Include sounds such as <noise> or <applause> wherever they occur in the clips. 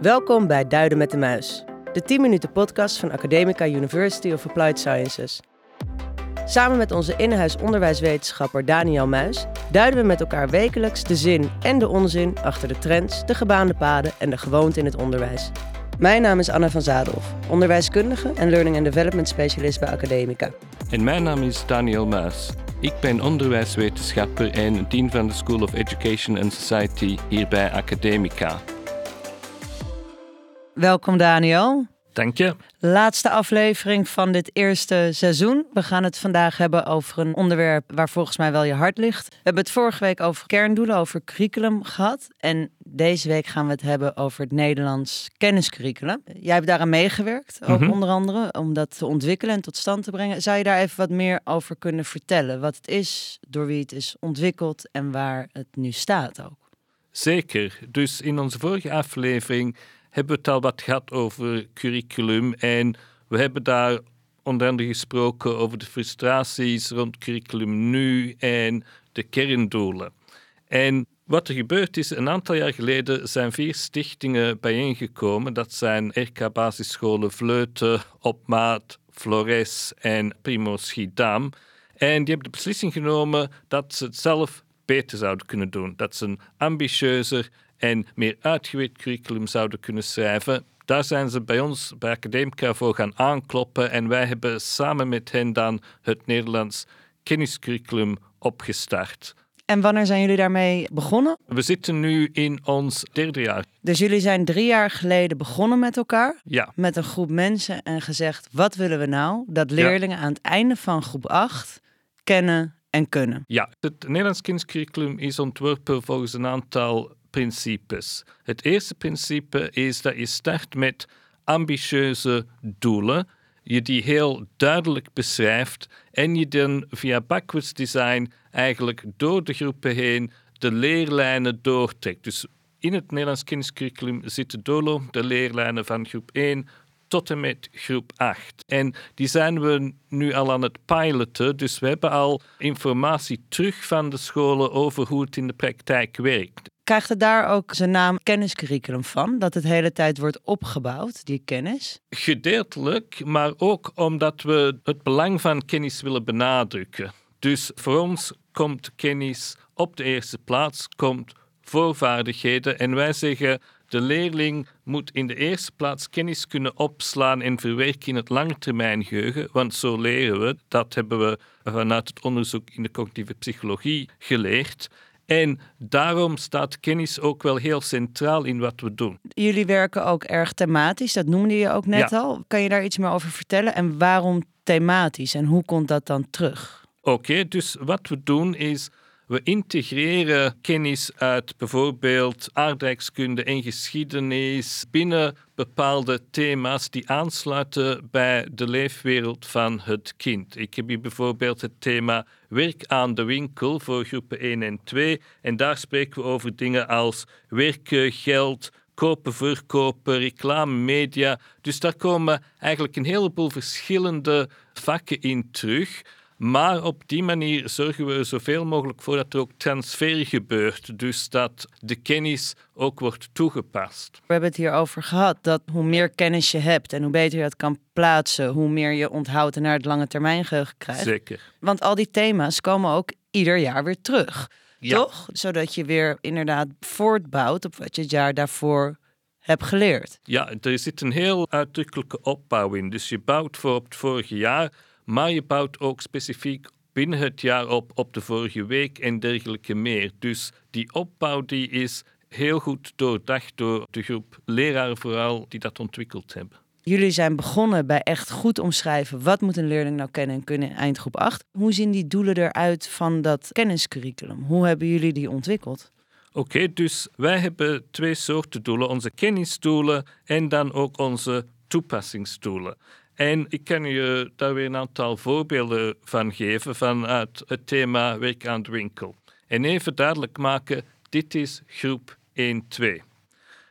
Welkom bij Duiden met de Muis, de 10 minuten podcast van Academica University of Applied Sciences. Samen met onze inhuis onderwijswetenschapper Daniel Muis duiden we met elkaar wekelijks de zin en de onzin achter de trends, de gebaande paden en de gewoonte in het onderwijs. Mijn naam is Anna van Zadelhoff, onderwijskundige en learning and development specialist bij Academica. En mijn naam is Daniel Muis. Ik ben onderwijswetenschapper en dean van de School of Education and Society hier bij Academica. Welkom Daniel. Dank je. Laatste aflevering van dit eerste seizoen. We gaan het vandaag hebben over een onderwerp waar volgens mij wel je hart ligt. We hebben het vorige week over kerndoelen, over curriculum gehad. En deze week gaan we het hebben over het Nederlands kenniscurriculum. Jij hebt daaraan meegewerkt, ook Mhm. onder andere, om dat te ontwikkelen en tot stand te brengen. Zou je daar even wat meer over kunnen vertellen? Wat het is, door wie het is ontwikkeld en waar het nu staat ook. Zeker. Dus in onze vorige aflevering hebben we het al wat gehad over curriculum. En we hebben daar onder andere gesproken over de frustraties rond curriculum nu en de kerndoelen. En wat er gebeurd is, een aantal jaar geleden zijn vier stichtingen bijeengekomen. Dat zijn RK-basisscholen Vleuten, Opmaat, Flores en Primo Schiedam. En die hebben de beslissing genomen dat ze het zelf beter zouden kunnen doen. Dat ze een ambitieuzer en meer uitgewerkt curriculum zouden kunnen schrijven. Daar zijn ze bij ons bij Academica voor gaan aankloppen en wij hebben samen met hen dan het Nederlands kenniscurriculum opgestart. En wanneer zijn jullie daarmee begonnen? We zitten nu in ons derde jaar. Dus jullie zijn drie jaar geleden begonnen met elkaar. Ja, met een groep mensen en gezegd: wat willen we nou? Dat leerlingen aan het einde van groep 8 kennen en kunnen. ja. het Nederlands kenniscurriculum is ontworpen volgens een aantal principes. Het eerste principe is dat je start met ambitieuze doelen, je die heel duidelijk beschrijft en je dan via backwards design eigenlijk door de groepen heen de leerlijnen doortrekt. Dus in het Nederlands kenniscurriculum zitten doorlopende leerlijnen van groep 1 tot en met groep 8. En die zijn we nu al aan het piloten, dus we hebben al informatie terug van de scholen over hoe het in de praktijk werkt. Krijgt het daar ook zijn naam kenniscurriculum van? Dat het hele tijd wordt opgebouwd, die kennis? Gedeeltelijk, maar ook omdat we het belang van kennis willen benadrukken. Dus voor ons komt kennis op de eerste plaats, komt voorvaardigheden. En wij zeggen, de leerling moet in de eerste plaats kennis kunnen opslaan en verwerken in het langetermijngeheugen. Want zo leren we, dat hebben we vanuit het onderzoek in de cognitieve psychologie geleerd. En daarom staat kennis ook wel heel centraal in wat we doen. Jullie werken ook erg thematisch, dat noemde je ook net Ja. al. Kan je daar iets meer over vertellen? En waarom thematisch en hoe komt dat dan terug? Oké, dus wat we doen is we integreren kennis uit bijvoorbeeld aardrijkskunde en geschiedenis binnen bepaalde thema's die aansluiten bij de leefwereld van het kind. Ik heb hier bijvoorbeeld het thema werk aan de winkel voor groepen 1 en 2 en daar spreken we over dingen als werken, geld, kopen, verkopen, reclame, media. Dus daar komen eigenlijk een heleboel verschillende vakken in terug. Maar op die manier zorgen we er zoveel mogelijk voor dat er ook transfer gebeurt. Dus dat de kennis ook wordt toegepast. We hebben het hier over gehad dat hoe meer kennis je hebt en hoe beter je het kan plaatsen, hoe meer je onthoudt en naar het lange termijn geheugen krijgt. Zeker. Want al die thema's komen ook ieder jaar weer terug. Ja. Toch? Zodat je weer inderdaad voortbouwt op wat je het jaar daarvoor hebt geleerd. Ja, er zit een heel uitdrukkelijke opbouw in. Dus je bouwt voor op het vorige jaar, maar je bouwt ook specifiek binnen het jaar op op de vorige week en dergelijke meer. Dus die opbouw die is heel goed doordacht door de groep leraren vooral die dat ontwikkeld hebben. Jullie zijn begonnen bij echt goed omschrijven wat moet een leerling nou kennen en kunnen in eindgroep 8. Hoe zien die doelen eruit van dat kenniscurriculum? Hoe hebben jullie die ontwikkeld? Oké, dus wij hebben twee soorten doelen: onze kennisdoelen en dan ook onze toepassingsdoelen. En ik kan je daar weer een aantal voorbeelden van geven vanuit het thema werk aan de winkel. En even duidelijk maken, dit is groep 1-2.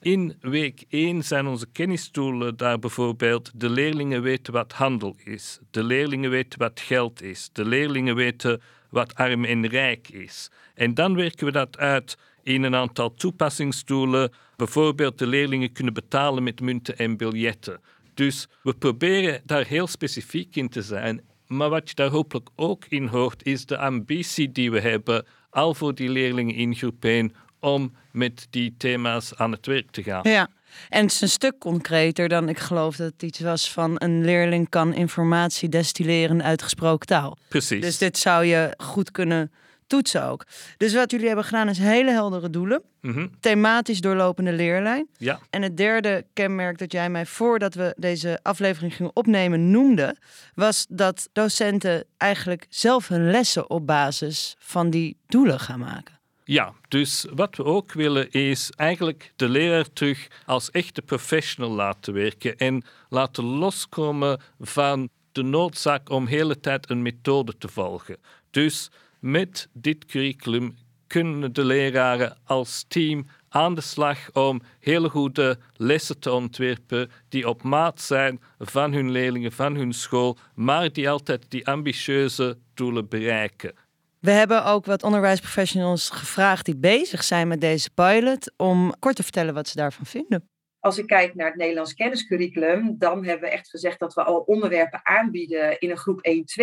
In week 1 zijn onze kennisdoelen daar bijvoorbeeld de leerlingen weten wat handel is, de leerlingen weten wat geld is, de leerlingen weten wat arm en rijk is. En dan werken we dat uit in een aantal toepassingsdoelen bijvoorbeeld de leerlingen kunnen betalen met munten en biljetten. Dus we proberen daar heel specifiek in te zijn. Maar wat je daar hopelijk ook in hoort, is de ambitie die we hebben al voor die leerlingen in groep 1 om met die thema's aan het werk te gaan. Ja, en het is een stuk concreter dan ik geloof dat het iets was van een leerling kan informatie destilleren uit gesproken taal. Precies. Dus dit zou je goed kunnen toetsen ook. Dus wat jullie hebben gedaan is hele heldere doelen. Mhm. Thematisch doorlopende leerlijn. Ja, En het derde kenmerk dat jij mij voordat we deze aflevering gingen opnemen noemde, was dat docenten eigenlijk zelf hun lessen op basis van die doelen gaan maken. Ja, dus wat we ook willen is eigenlijk de leraar terug als echte professional laten werken en laten loskomen van de noodzaak om de hele tijd een methode te volgen. Dus met dit curriculum kunnen de leraren als team aan de slag om hele goede lessen te ontwerpen die op maat zijn van hun leerlingen, van hun school, maar die altijd die ambitieuze doelen bereiken. We hebben ook wat onderwijsprofessionals gevraagd die bezig zijn met deze pilot om kort te vertellen wat ze daarvan vinden. Als ik kijk naar het Nederlands kenniscurriculum, dan hebben we echt gezegd dat we al onderwerpen aanbieden in een groep 1-2,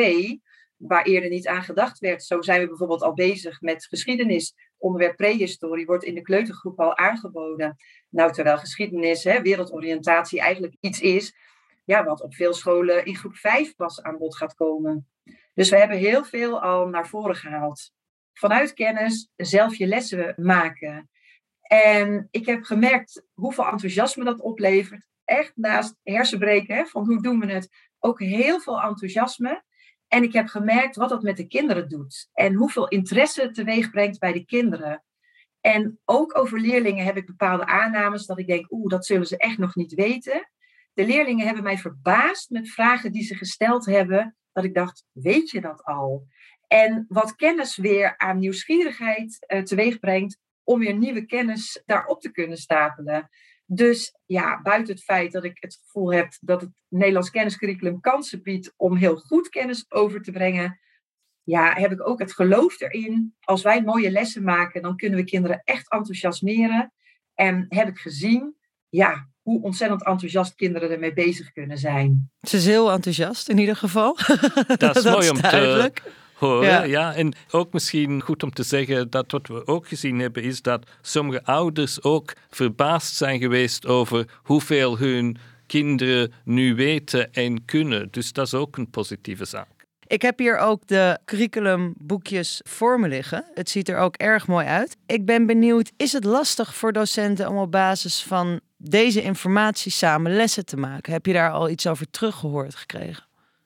waar eerder niet aan gedacht werd. Zo zijn we bijvoorbeeld al bezig met geschiedenis. Onderwerp prehistorie wordt in de kleutergroep al aangeboden. Nou, terwijl geschiedenis, hè, wereldoriëntatie eigenlijk iets is ja, wat op veel scholen in groep 5 pas aan bod gaat komen. Dus we hebben heel veel al naar voren gehaald. Vanuit kennis zelf je lessen maken. En ik heb gemerkt hoeveel enthousiasme dat oplevert. Echt naast hersenbreken, hè, van hoe doen we het, ook heel veel enthousiasme. En ik heb gemerkt wat dat met de kinderen doet. En hoeveel interesse het teweeg brengt bij de kinderen. En ook over leerlingen heb ik bepaalde aannames dat ik denk, oeh, dat zullen ze echt nog niet weten. De leerlingen hebben mij verbaasd met vragen die ze gesteld hebben, dat ik dacht, weet je dat al? En wat kennis weer aan nieuwsgierigheid uh, teweeg brengt om weer nieuwe kennis daarop te kunnen stapelen. Dus ja, buiten het feit dat ik het gevoel heb dat het Nederlands kenniscurriculum kansen biedt om heel goed kennis over te brengen, ja, heb ik ook het geloof erin. Als wij mooie lessen maken, dan kunnen we kinderen echt enthousiasmeren. En heb ik gezien, ja, hoe ontzettend enthousiast kinderen ermee bezig kunnen zijn. Ze is heel enthousiast in ieder geval. <laughs> Dat is mooi om duidelijk. te horen. Ja. Ja. En ook misschien goed om te zeggen dat wat we ook gezien hebben is dat sommige ouders ook verbaasd zijn geweest over hoeveel hun kinderen nu weten en kunnen. Dus dat is ook een positieve zaak. Ik heb hier ook de curriculumboekjes voor me liggen. Het ziet er ook erg mooi uit. Ik ben benieuwd, is het lastig voor docenten om op basis van deze informatie samen lessen te maken? Heb je daar al iets over teruggehoord gekregen?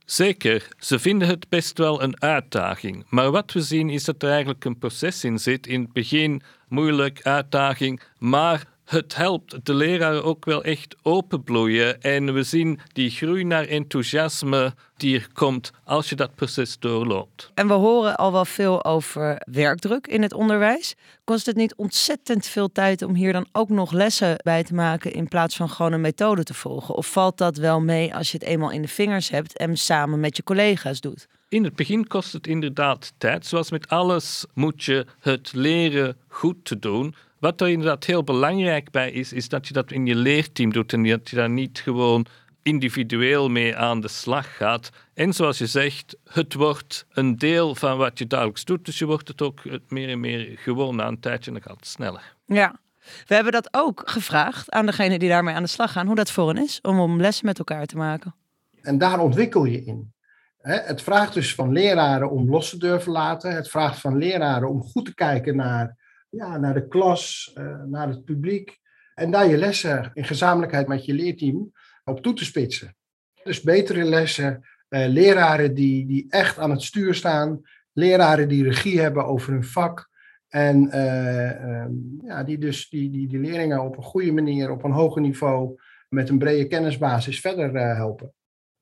Zeker, ze vinden het best wel een uitdaging. Maar wat we zien is dat er eigenlijk een proces in zit. In het begin moeilijk, uitdaging, maar het helpt de leraren ook wel echt openbloeien. En we zien die groei naar enthousiasme die er komt als je dat proces doorloopt. En we horen al wel veel over werkdruk in het onderwijs. Kost het niet ontzettend veel tijd om hier dan ook nog lessen bij te maken in plaats van gewoon een methode te volgen? Of valt dat wel mee als je het eenmaal in de vingers hebt en samen met je collega's doet? In het begin kost het inderdaad tijd. Zoals met alles moet je het leren goed te doen. Wat er inderdaad heel belangrijk bij is, is dat je dat in je leerteam doet en dat je daar niet gewoon individueel mee aan de slag gaat. En zoals je zegt, het wordt een deel van wat je dagelijks doet, dus je wordt het ook meer en meer gewoon na een tijdje en dan gaat het sneller. Ja. We hebben dat ook gevraagd aan degene die daarmee aan de slag gaan, hoe dat voor hen is om, om lessen met elkaar te maken. En daar ontwikkel je in. Het vraagt dus van leraren om los te durven laten. Het vraagt van leraren om goed te kijken naar, ja, naar de klas, uh, naar het publiek. En daar je lessen in gezamenlijkheid met je leerteam op toe te spitsen. Dus betere lessen, uh, leraren die, die echt aan het stuur staan, leraren die regie hebben over hun vak. En uh, um, ja, die dus die, die, die leerlingen op een goede manier, op een hoger niveau, met een brede kennisbasis verder helpen.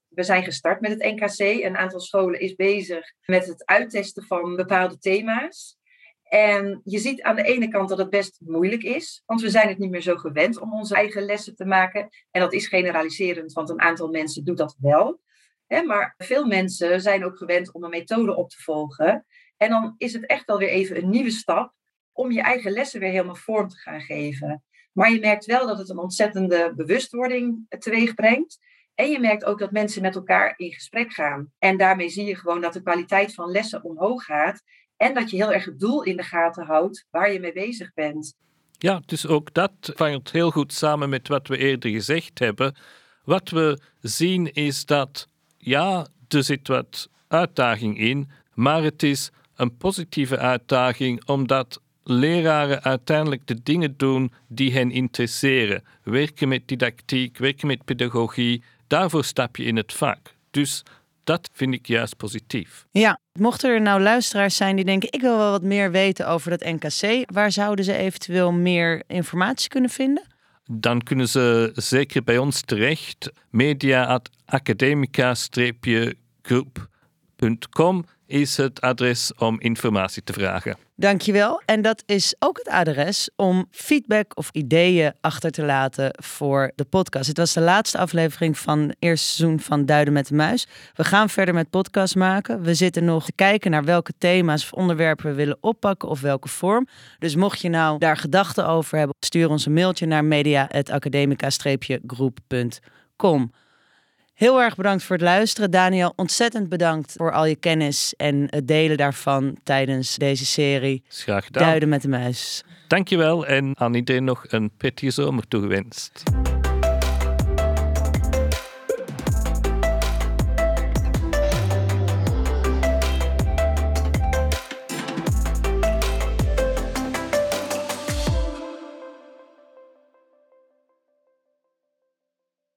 We zijn gestart met het NKC. Een aantal scholen is bezig met het uittesten van bepaalde thema's. En je ziet aan de ene kant dat het best moeilijk is, want we zijn het niet meer zo gewend om onze eigen lessen te maken. En dat is generaliserend, want een aantal mensen doet dat wel. Maar veel mensen zijn ook gewend om een methode op te volgen. En dan is het echt wel weer even een nieuwe stap om je eigen lessen weer helemaal vorm te gaan geven. Maar je merkt wel dat het een ontzettende bewustwording teweeg brengt. En je merkt ook dat mensen met elkaar in gesprek gaan. En daarmee zie je gewoon dat de kwaliteit van lessen omhoog gaat. En dat je heel erg het doel in de gaten houdt waar je mee bezig bent. Ja, dus ook dat vangt heel goed samen met wat we eerder gezegd hebben. Wat we zien is dat, ja, er zit wat uitdaging in, maar het is een positieve uitdaging omdat leraren uiteindelijk de dingen doen die hen interesseren. Werken met didactiek, werken met pedagogie, daarvoor stap je in het vak. Dus dat vind ik juist positief. Ja, mochten er nou luisteraars zijn die denken: ik wil wel wat meer weten over dat NKC, waar zouden ze eventueel meer informatie kunnen vinden? Dan kunnen ze zeker bij ons terecht. media.academica-groep.com is het adres om informatie te vragen. Dankjewel. En dat is ook het adres om feedback of ideeën achter te laten voor de podcast. Het was de laatste aflevering van het eerste seizoen van Duiden met de Muis. We gaan verder met podcast maken. We zitten nog te kijken naar welke thema's of onderwerpen we willen oppakken of welke vorm. Dus mocht je nou daar gedachten over hebben, stuur ons een mailtje naar media.academica-groep.com. Heel erg bedankt voor het luisteren. Daniel, ontzettend bedankt voor al je kennis en het delen daarvan tijdens deze serie. Graag gedaan. Duiden met de muis. Dankjewel en aan iedereen nog een prettige zomer toegewenst.